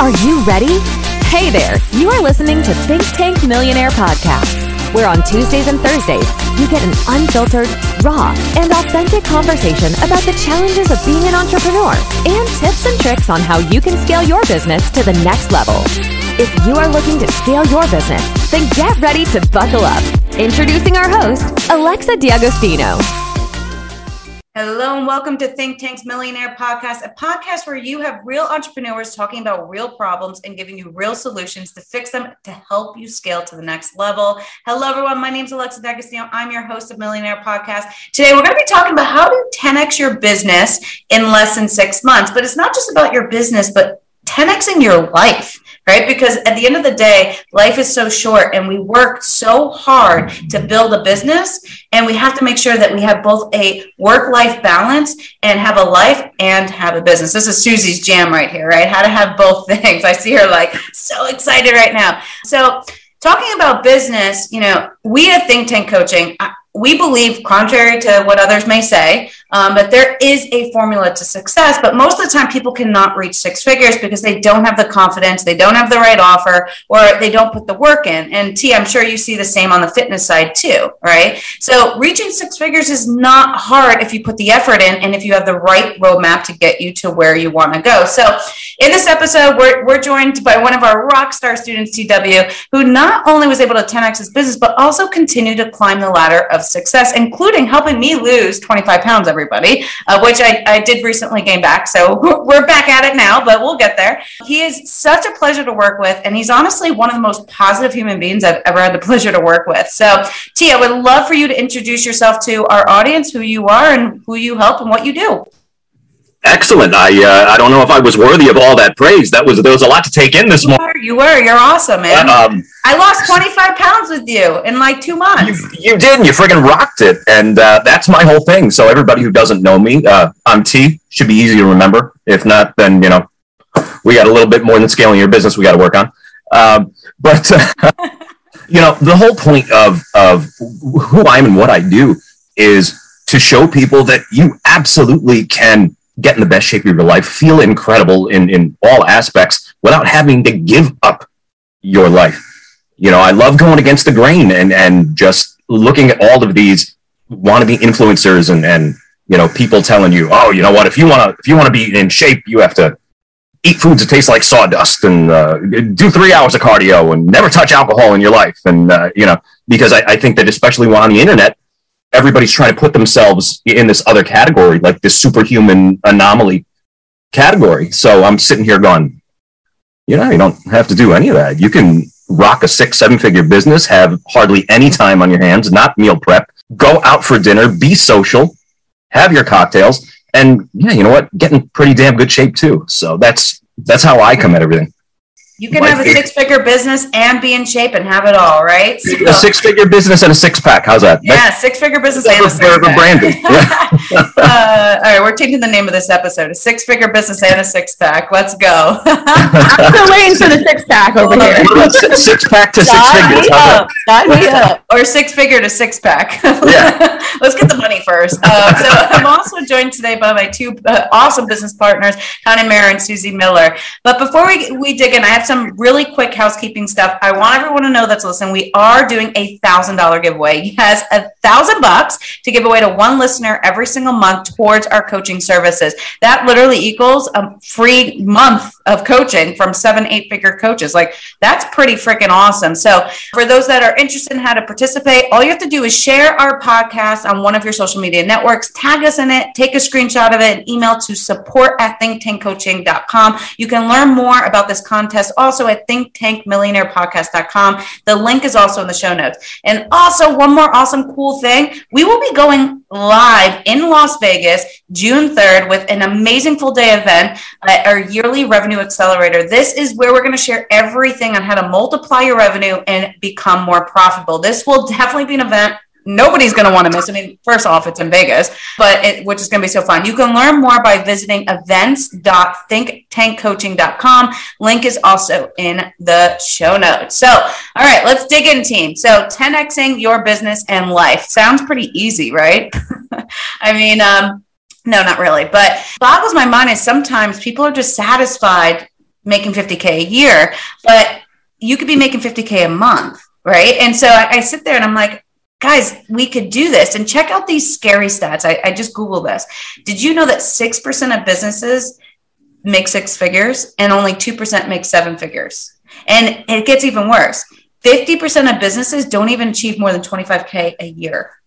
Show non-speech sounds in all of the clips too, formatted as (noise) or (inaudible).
Are you ready? Hey there, you are listening to Think Tank Millionaire Podcast, where on Tuesdays and Thursdays, you get an unfiltered, raw, and authentic conversation about the challenges of being an entrepreneur and tips and tricks on how you can scale your business to the next level. If you are looking to scale your business, then get ready to buckle up. Introducing our host, Alexa D'Agostino. Hello and welcome to Thynktank's Millionaire Podcast, a podcast where you have real entrepreneurs talking about real problems and giving you real solutions to fix them to help you scale to the next level. Hello, everyone. My name is Alexa D'Agostino. I'm your host of Millionaire Podcast. Today, we're going to be talking about how to 10x your business in less than six months. But it's not just about your business, but 10xing your life right? Because at the end of the day, life is so short and we work so hard to build a business. And we have to make sure that we have both a work life balance and have a life and have a business. This is Susie's jam right here, right? How to have both (laughs) things. I see her like so excited right now. So, talking about business, you know, we at Thynktank Coaching, we believe, contrary to what others may say, um, that there is a formula to success. But most of the time, people cannot reach six figures because they don't have the confidence, they don't have the right offer, or they don't put the work in. And T, I'm sure you see the same on the fitness side too, right? So reaching six figures is not hard if you put the effort in and if you have the right roadmap to get you to where you want to go. So in this episode, we're, we're joined by one of our rock star students, TW, who not only was able to 10x his business, but also continued to climb the ladder of success, including helping me lose 25 pounds, everybody, uh, which I, I did recently gain back. So (laughs) we're back at it now, but we'll get there. He is such a pleasure to work with, and he's honestly one of the most positive human beings I've ever had the (laughs) pleasure to work with. So, T, I would love for you to introduce yourself to our audience, who you are, and who you help, and what you do. Excellent. I uh, I don't know if I was worthy of all that praise. That was there was a lot to take in this you morning. Were, you were. You're awesome, man. Um, I lost 25 pounds with you in like two months. You, you did. And you friggin' rocked it, and uh, that's my whole thing. So everybody who doesn't know me, uh, I'm T. Should be easy to remember. If not, then you know we got a little bit more than scaling your business. We got to work on. Um, but (laughs) you know the whole point of of who I am and what I do is to show people that you absolutely can get in the best shape of your life, feel incredible in, in all aspects without having to give up your life. You know, I love going against the grain and, and just looking at all of these wannabe influencers and, and, you know, people telling you, oh, you know what, if you want to, if you want to be in shape, you have to eat foods that taste like sawdust and uh, do three hours of cardio and never touch alcohol in your life. And, uh, you know, because I, I think that especially on the internet, everybody's trying to put themselves in this other category, like this superhuman anomaly category. So I'm sitting here going, you know, you don't have to do any of that. You can rock a six, seven figure business, have hardly any time on your hands, not meal prep, go out for dinner, be social, have your cocktails, and yeah, you know what? Get in pretty damn good shape too. So that's that's how I come at everything. You can have a six figure business and be in shape and have it all, right? So, a six figure business and a six pack. How's that? Yeah, six figure business and a six pack. branding. Yeah. (laughs) uh, all right, we're changing the name of this episode: a six figure business and a six pack. Let's go. (laughs) I'm still waiting for the six pack over here. (laughs) six pack to six figures. Yeah. Or six figure to six pack. Yeah. Let's get the money first. Uh, so I'm also joined today by my two uh, awesome business partners, Tonia Marra and Susie Miller. But before we we dig in, I have some really quick housekeeping stuff. I want everyone to know that's listening. We are doing a thousand dollar giveaway. Yes, a thousand bucks to give away to one listener every single month towards our coaching services. That literally equals a free month of coaching from seven, eight figure coaches. Like that's pretty freaking awesome. So for those that are interested in how to participate, all you have to do is share our podcast on one of your social media networks, tag us in it, take a screenshot of it, and email to support at thynktankcoaching.com. You can learn more about this contest also at thynktankmillionairepodcast.com. The link is also in the show notes. And also, one more awesome, cool thing we will be going live in Las Vegas June 3rd with an amazing full day event at our yearly revenue accelerator. This is where we're going to share everything on how to multiply your revenue and become more profitable. This will definitely be an event nobody's going to want to miss. I mean, first off, it's in Vegas, but it, which is going to be so fun. You can learn more by visiting events.thynktankcoaching.com. Link is also in the show notes. So, all right, let's dig in, team. So, 10xing your business and life sounds pretty easy, right? (laughs) I mean, um, no, not really, but boggles my mind is sometimes people are just satisfied making 50K a year, but you could be making 50K a month, right? And so I, I sit there and I'm like, guys, we could do this. And check out these scary stats. I, I just Googled this. Did you know that 6% of businesses make six figures and only 2% make seven figures? And it gets even worse. 50% of businesses don't even achieve more than 25K a year.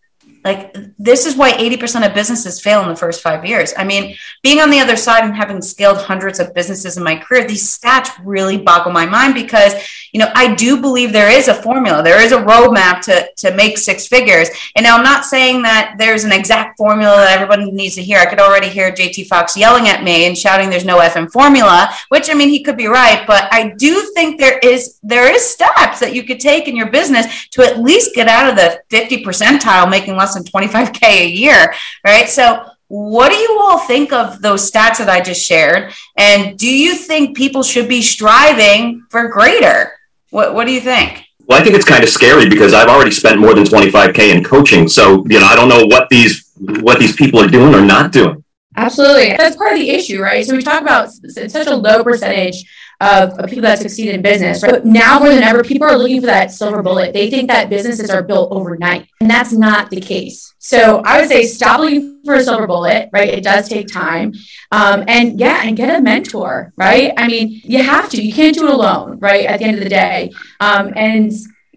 Like, this is why 80% of businesses fail in the first five years. I mean, being on the other side and having scaled hundreds of businesses in my career, these stats really boggle my mind because, you know, I do believe there is a formula, there is a roadmap to, to make six figures. And now I'm not saying that there's an exact formula that everybody needs to hear. I could already hear JT Fox yelling at me and shouting there's no FM formula, which I mean, he could be right. But I do think there is, there is steps that you could take in your business to at least get out of the 50 percentile, making less than 25K a year, right? So, what do you all think of those stats that I just shared? And do you think people should be striving for greater? What, what do you think? Well, I think it's kind of scary because I've already spent more than 25K in coaching. So, you know, I don't know what these what these people are doing or not doing. Absolutely. That's part of the issue, right? So we talk about such a low percentage of, of, people that succeed in business. Right? But now more than ever, people are looking for that silver bullet. They think that businesses are built overnight, and that's not the case. So I would say stop looking for a silver bullet. Right? It does take time, um, and yeah, and get a mentor. Right? I mean, you have to. You can't do it alone. Right? At the end of the day, um, and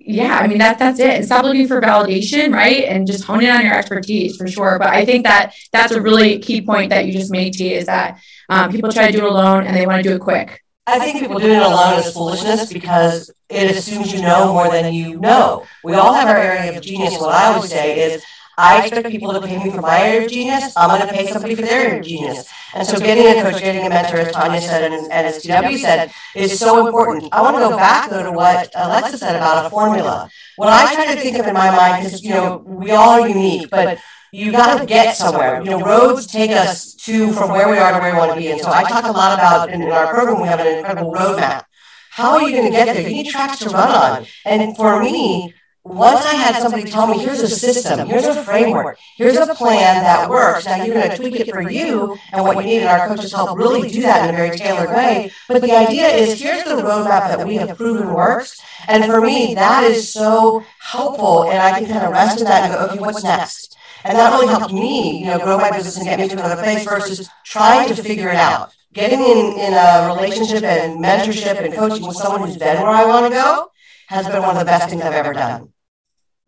yeah, I mean that that's it. Stop looking for validation, right? And just hone in on your expertise for sure. But I think that that's a really key point that you just made, T, is that um, people try to do it alone and they want to do it quick. I think people doing it alone is foolishness because it assumes you know more than you know. We all have our area of genius. What I always say is, I expect people to pay me for my area of genius. I'm going to pay somebody for their area of genius. And so getting a coach, getting a mentor, as Tonia said and, and as TW said, is so important. I want to go back, though, to what Alexa said about a formula. What I try to think of in my mind, because, you know, we all are unique, but you got to get somewhere. You know, roads take us to from where we are to where we want to be. And so I talk a lot about in, in our program we have an incredible roadmap. How are you going to get there? You need tracks to run on. And for me, once I had somebody tell me, here's a system, here's a framework, here's a plan that works. Now you're going to tweak it for you and what you need, and our coaches help really do that in a very tailored way. But the idea is here's the roadmap that we have proven works. And for me, that is so helpful. And I can kind of rest in that and go, okay, what's next? And that really helped me, you know, grow my business and get me to another place versus trying to figure it out. Getting in, in a relationship and mentorship and coaching with someone who's been where I want to go has been one of the best things I've ever done.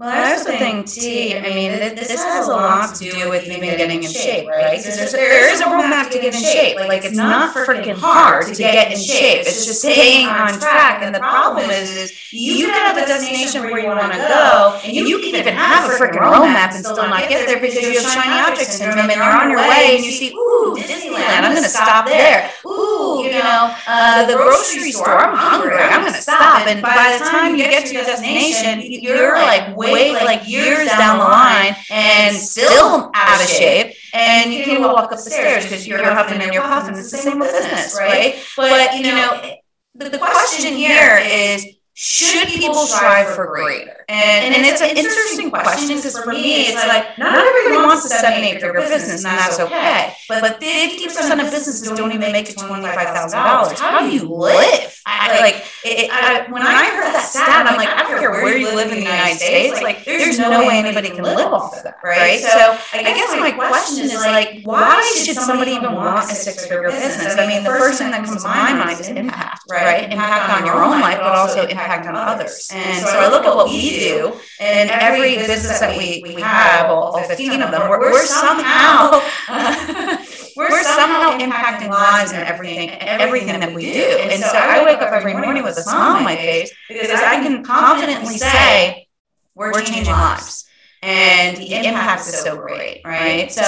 Well, that's the thing, T, I mean, this has a lot to do with even getting in shape, right? Because there's, there is a roadmap to get in shape. Like, it's not freaking hard to get in shape. It's just staying on track. And the problem is, is you can have a destination where you want to go, and you can even have a freaking roadmap and still not get there because you have shiny object syndrome and you're on your way and you see, ooh, Disneyland, I'm going to stop there. Ooh, you know, uh, the grocery store, I'm hungry, I'm going to stop. And by the time you get to your destination, you're like, way like years down the line and still out of shape and you can't even walk up the stairs because you're huffing and you're puffing. It's the same with business, right? But you know, the question here is should people strive for greater? And, and it's an interesting question because for me, it's like not everybody wants a seven, eight figure business, and that's okay. But 50% of businesses don't even make it $25,000. How do you live? I, like, it, I, when I heard that stat, I'm like, I don't care where you live in the United States, like, there's no way anybody can live off of that, right? So I guess my question is like, why should somebody even want a six figure business? I mean, the first thing that comes to my mind is impact, right? Impact on your own life, but also impact impact on others. And so I look at what we do, and every business that we, we have, all 15 of them, we're, we're somehow we're somehow (laughs) impacting lives and everything everything that we do. And so I wake up every morning with a smile on my face because I can confidently say we're changing lives. And the impact is so great, right? So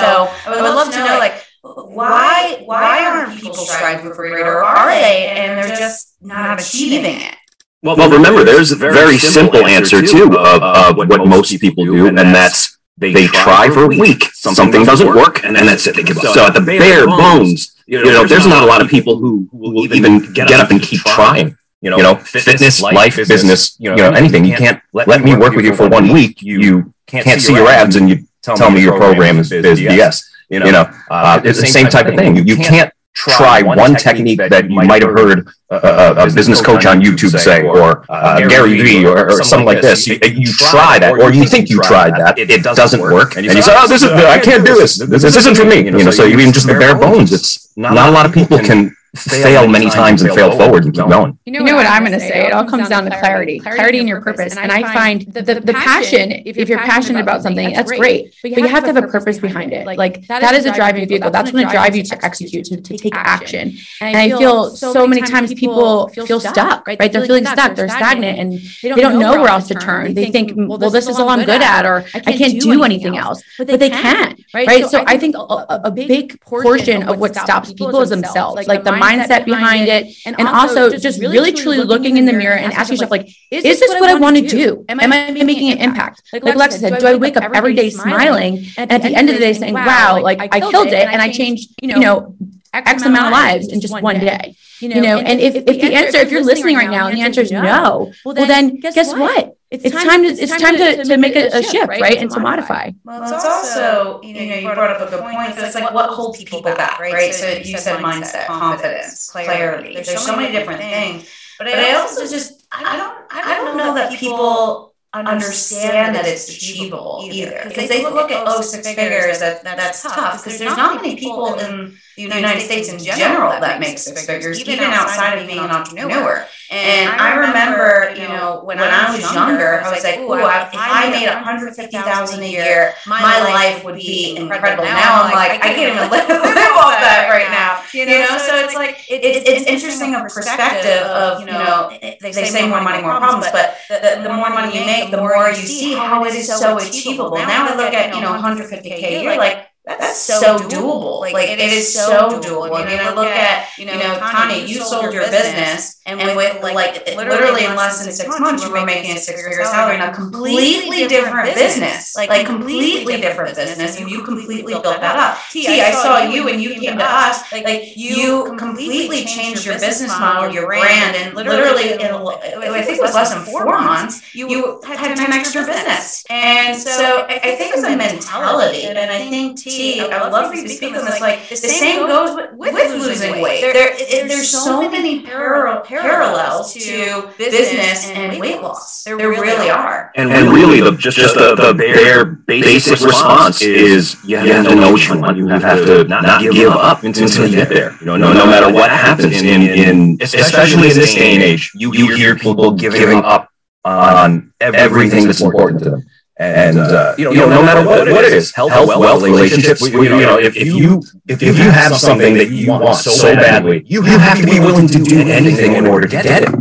I would love to know, like, why why aren't people striving for greater, or are they, and they're just not achieving it? Well, well, remember, there's a very simple answer too of, of what most people do, and that's they try for a week, something doesn't work, and that's it. They give up. So at the bare bones, you know, there's not a lot of people who will even get up and keep trying. You know, you know fitness, life, business, you know, anything. You can't let me work with you for one week. You can't see your abs, and you tell me your program is BS. You know, uh, it's the same type of thing. You can't try one technique that you might have heard uh, a business coach on YouTube say, or uh, Gary Vee, or, or something like this. You, you try that, or you think you tried that, it doesn't work, and you say, "Oh, this is I can't do this. This, this isn't for me." You know, so even just the bare bones, it's not a lot of people can fail many times and fail forward and keep going. You know, what I'm going to say? It all comes down to clarity, clarity in your purpose. And I find the, the, the passion, if you're passionate about something, that's great, but you have to have a purpose behind it. Like that is a driving vehicle. That's going to drive you to execute, to, to take action. And I feel so many times people feel stuck, right? They're feeling stuck, they're stagnant, and they don't know where else to turn. They think, well, this is all I'm good at, or I can't do anything else. But they can, right? So I think a big portion of what stops people is themselves. Like the mindset behind it, and, and also, just, just really truly looking in the mirror and asking yourself, like, is this, this what I want to do? Am I making an impact? Like Alexa said, do I wake up every day smiling and at the end of the day saying, wow, like I killed it and I changed, you know, X amount of lives in just one day? You know, and if, if the answer, if you're listening right now and the answer is no, well then guess what? It's, it's, time, to it's time to, to, to make a, a shift, right? right? And to modify. Well, it's also, you know, you brought up a good point. It's like what holds people back, right? So you said mindset, confidence, clarity. There's so many different things. But I also just, I don't, I don't know that people understand that it's achievable either. Because they look at, oh, six figures, that, that's tough. Because there's not many people in the United States in general that make six figures, even outside of being an entrepreneur. And I remember, you know, when, when I was younger, I was like, "Ooh, if I made one hundred fifty thousand a year, my life would be incredible." Now I'm like, I can't even live, live (laughs) off that right now. You know, so it's like it's it's interesting a perspective of you know they say more money, more problems, but the, the more money you make, the more you see how it is so achievable. Now I look at you know one hundred fifty k a year, like that's, so, doable. Like, like it, is so doable. I mean, I look at, you know, you know Tonia, you sold your business, and, and with like, like literally in less than six months, you were making a six figure salary in a completely different business. Like, like completely different business. And you completely built that up. T, I saw you and you came to us. Like, you completely changed your business model, your brand, and literally, in, I think it was less than four months, you had 10 extra business. And so I think it's a mentality. And I think, T, I would love for you to speak on this. Like the same goes with, with, with losing weight. There, there, there's so many parallel, parallels to business and weight loss. There really are. And, and really, the just, just the, the bare basic response is you have to know what you want. You have to not give up until you get there. You know, no, no matter what happens in in especially in this day and age, you hear people giving up on everything that's important to them. And, uh, you, know, you know, no matter what, what it is, health, health wealth, relationships, you know, if, if you if, if you have something that you want so badly, you have to be willing to do anything in order to get it.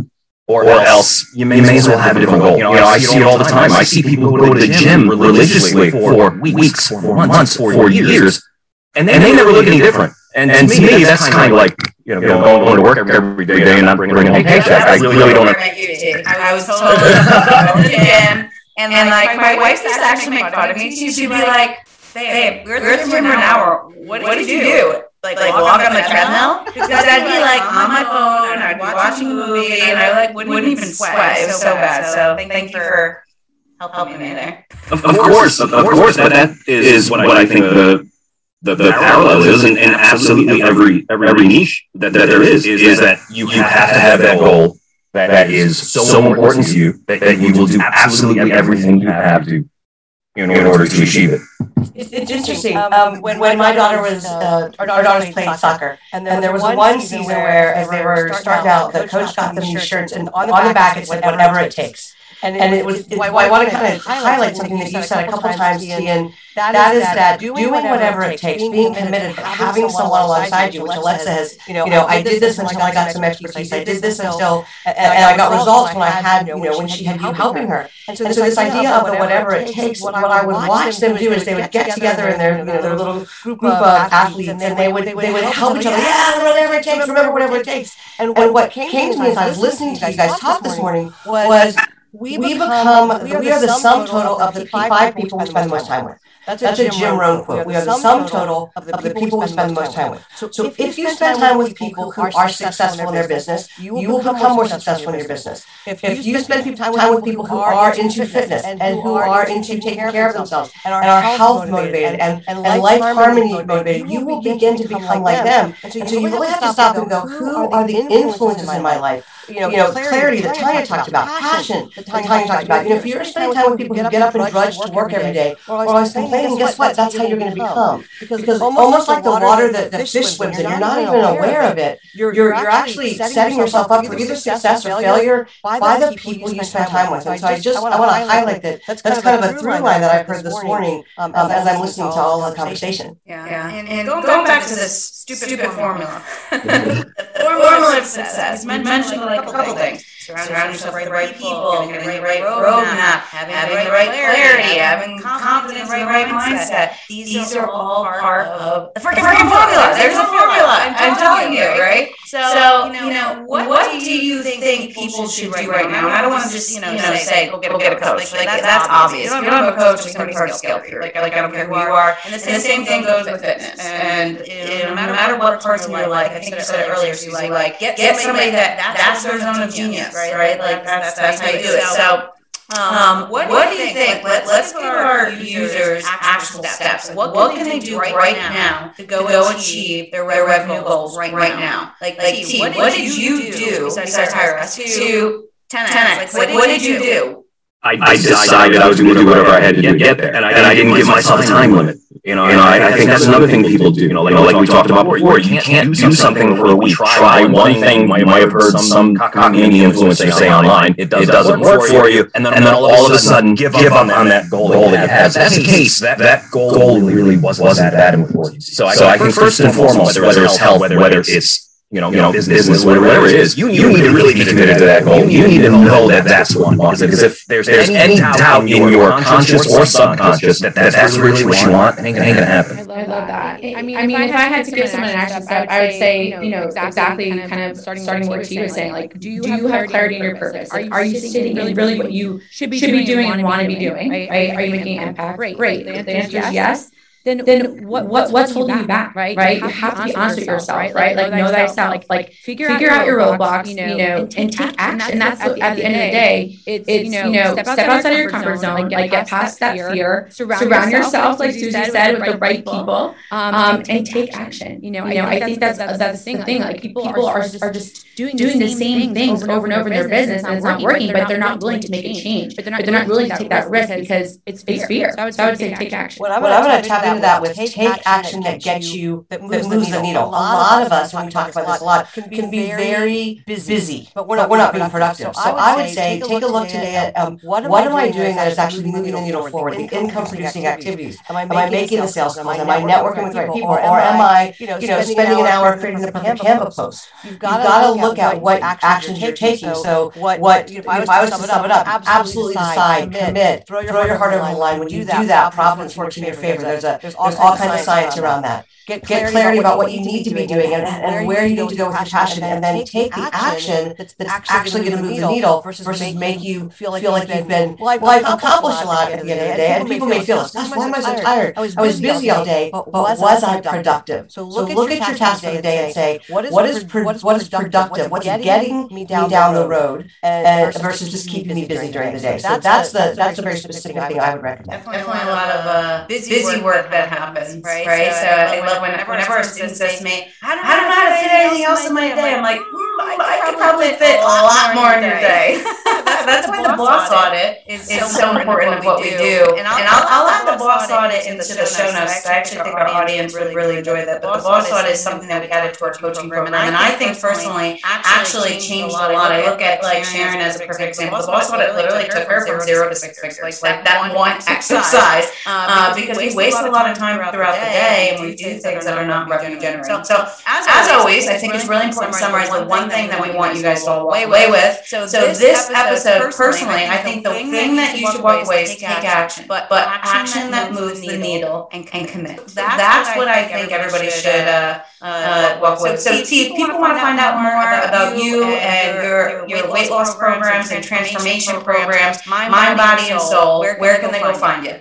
Or, or else you may, you may as well have a different goal. You know, I see it all the time. I see people who go to the gym religiously for weeks, for months, for years, and they, and they never look any different. And, and to me, that's kind of like you know, going, going to work every day and not bringing a paycheck. I really don't. I was totally going to the gym and, and like, my, my wife used to actually make fun of me. She'd be like, babe, we're at the gym for an hour. What, what did you do? Like, like walk on the treadmill? Because I'd be like on my phone, and I'd be watching a movie, and I like wouldn't even sweat. It was so bad. So thank you for helping me there. Of, of course, of, of course, but that is what I think the the, the parallel is, and, and absolutely every every niche that, that there is, is that you, you have to have that goal that, that is so, so important to you that, that you will do absolutely everything you have to in, in order to achieve it. It's, it's interesting. Um, when, when my daughter was, uh, our, our daughter was playing soccer, and there, and there was one season where, as they were starting out, the coach got them these shirts, and on the back it said, whatever it takes. And, and it was, it, I want to kind of highlight something that you said a couple times, Ian. That, that is that doing whatever it takes, being committed, having someone alongside you, which Alexa has, you know, I did this until I got some expertise. I did this until, and, and I got results when I had, you know, when she had you helping her. And so this idea of whatever it takes, what I would watch them do is they would get together in their, you know, their little group of athletes and they would, they would help each other. Yeah, whatever it takes, remember whatever it takes. And what came to me as I was listening to you guys talk this morning was we become, we are the sum total of the five people we spend the most time with. That's a, That's a Jim Rohn quote. We are the sum total of the, of the people we spend the most time with. So, so if you spend time with people who are successful in their business, you will become more successful in your business. If, if you spend time with people who are into fitness and who are into taking care of themselves and are health motivated and, and life harmony motivated, you will begin to become like them. And so you really have to stop and go, who are the influences in my life? You know, you know clarity, clarity that Tonia talked about, passion that Tonia talked about. You know, if you're spending time with people who get up and drudge to work every day, or always complaining, guess what? That's how you're going to become. Because almost like the water that the fish swims in, you're not even aware of it. You're you're actually setting yourself up for either success or failure by the people you spend time with. And so I just I want to highlight that. That's kind of a through line that I've heard this morning um, as I'm listening to all the conversation. Yeah, and going back to this stupid formula, formula (laughs) of success. You mentioned like a couple things. Surround yourself with the right people, getting the right roadmap, having the right clarity, having confidence in the right mindset. These are all part of the freaking formula. There's a formula. I'm telling you, right? So, you know, what do you think people should do right now? And I don't want to just, you know, say, go get a coach. Like, that's obvious. If you don't have a coach, it's going to be hard to scale for you. Like, I don't care who you are. And the same thing goes with fitness. And no matter what parts of your life, I think you said it earlier, so like, get somebody that that's their zone of genius right? Right, like that's that's how you do it. So. Um, what, do what do you think? Let, let's give our users actual steps. What, what can they do right now to go, to go achieve their revenue goals right, right now? Like, like T, what, what did you do besides hire us to 10x? Like, what did you do? I, I decided I was going to do whatever I had to do to get there, and I didn't give myself a time limit. You know, you know I, I think that's another thing people do. You know, like, like we talked about before, you can't do something for a week. Try one thing. You might have heard some cockamamie influencer say online. It doesn't work for you, and then all of a sudden give up on that goal that you had. That's the case. That that goal really wasn't that important. So I think first and foremost, whether it's health, whether it's you know, you know, business, business whatever it is, you, you need to really be committed to that goal. You need to know that that's what one Because if there's, there's any doubt in your conscious or subconscious that that's really what you want, it ain't gonna happen. I love that. I mean, I mean, if I had to give someone an action step, I would say, you know, exactly kind of starting what she was saying. Like, do you have clarity in your purpose? Are you sitting in really what you should be doing and want to be doing? Right? Are you making impact? Great. The answer is yes then then what, what what's holding you back, right? Right, you have, to be honest with yourself, right? Like, like know thyself, like like figure, figure out your roadblocks, you know, you know, and take, action. And that's, at the end of the day, it's you know, step outside of your comfort zone, like get past that fear, surround yourself, like Susie said, with the right people, um, um and take action. You know, I think that's that's the same thing. Like people are are just doing the same things over and over in their business, and it's not working, but they're not willing to make a change. But they're not willing to take that risk because it's fear. So I would say take action. What I'm going to into that with take, action that gets you that moves, that moves the, needle. A lot of us, when we talk about this a lot, can be, can be very busy, but we're not, but we're not being productive. So I would say take a look today at um, what am I doing that is actually moving the needle forward, the income producing activities. Am I making the sales calls? Am I networking with the right people? Or am I, you know, spending an hour creating the perfect Canva post? You've got to look at what actions you're taking. So what, if I was to sum it up, absolutely decide, commit, throw your heart over the line. When you do that, Providence works in your favor. There's a there's all kinds of science around that. Get clarity, get clarity about, what you need to be doing and, and where you need to go with your passion, and then take the action that's, actually going to move the needle versus make you feel like you've been, well, I've accomplished a lot at the end of the day. And people may feel, gosh, why am I so tired? I was busy all day, but was I productive? So look at your task for the day and say, what is what is productive? What's getting me down the road versus just keeping me busy during the day? So that's the that's a very specific thing I would recommend. Definitely a lot of uh, busy work that happens, right? So I love whenever, whenever our students says to me, I don't, I don't know how to fit anything else in my day. I'm like, mm, I could probably fit a lot more in your day. (laughs) (laughs) That's why the boss audit is so important of what we do. And I'll, I'll add the boss audit into the show notes. I actually think our audience would really enjoy that. But the boss audit is something that we added to our coaching program. And I think personally actually changed a lot. I look at like Sharon as a perfect example. The boss audit literally took her from zero to six figures. Like that one exercise. Uh, because we waste a lot of time throughout the day and we do things that are not revenue generating. So, as, as always, I think it's really important to summarize the one thing that we want you guys to all walk away with. So, this episode So personally, I think the thing that you should walk away is take action, but but action that moves the needle and commit. That's what I think everybody should uh, uh, walk away. So, T, if people want to find out more about you and your your weight loss programs and transformation programs, mind, body, and soul, where can they go find you?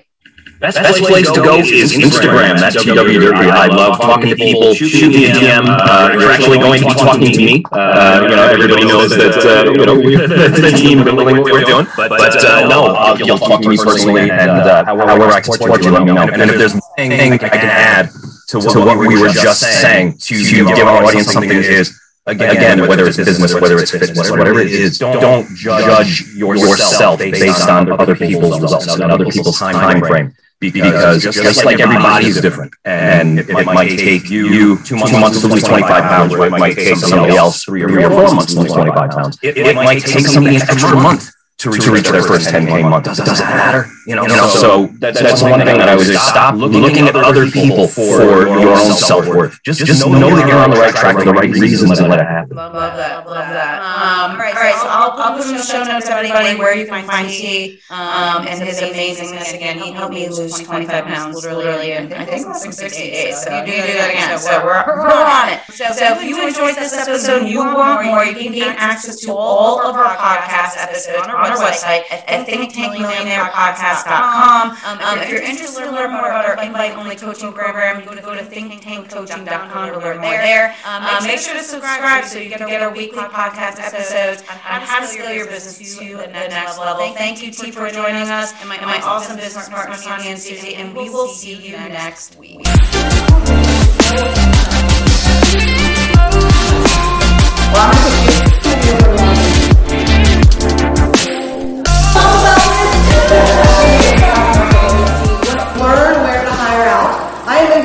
Best, Best place, place to go is Instagram. That's TW Durfy. I love talking to people. Shoot me a DM. Uh, you're actually going to be talking to me. Uh, you know, everybody knows that uh, you know the (laughs) team building what we're doing. But uh, no, uh, you'll talk to me personally, and uh, however I can support you, let me know. And if there's anything I can add to what we were just saying to give our audience something is. Again, Again, whether it's business, whether it's fitness, whatever it is, don't judge yourself based on other people's results and other people's time frame. Because just, just like everybody is different, and it, it might take you two months to lose 25 pounds, or it might take somebody else three or four months to lose 25 pounds. It, it might take somebody an extra month to reach, to reach their first 10k month. Does, does it matter? You know, you know so that's, that's one thing that I would just stop looking at other people for your own self worth. Just, just know that you're on the right track for the right reasons and let it happen. Love that. Love that. Um, all right. So I'll, I'll put in the show notes, everybody, where you can find T um, and his amazingness. Again, he helped me lose 25 pounds literally in, I think, 60 days. So you do that again. So we're, we're on it. So if you enjoyed this episode and you want more, you can gain access to all of our podcast episodes on our website at thynktankmillionairepodcast.com. Um, um, if you're interested to learn more about our invite-only coaching program, you can go to thynktankcoaching.com to learn more there. Um, make sure to subscribe so you can get our weekly podcast episodes on how to scale your business to the next level. Thank you, T, for joining us and my, awesome business partners, Sonia and Susie, and we will see you next week. Well, I'm going to Word.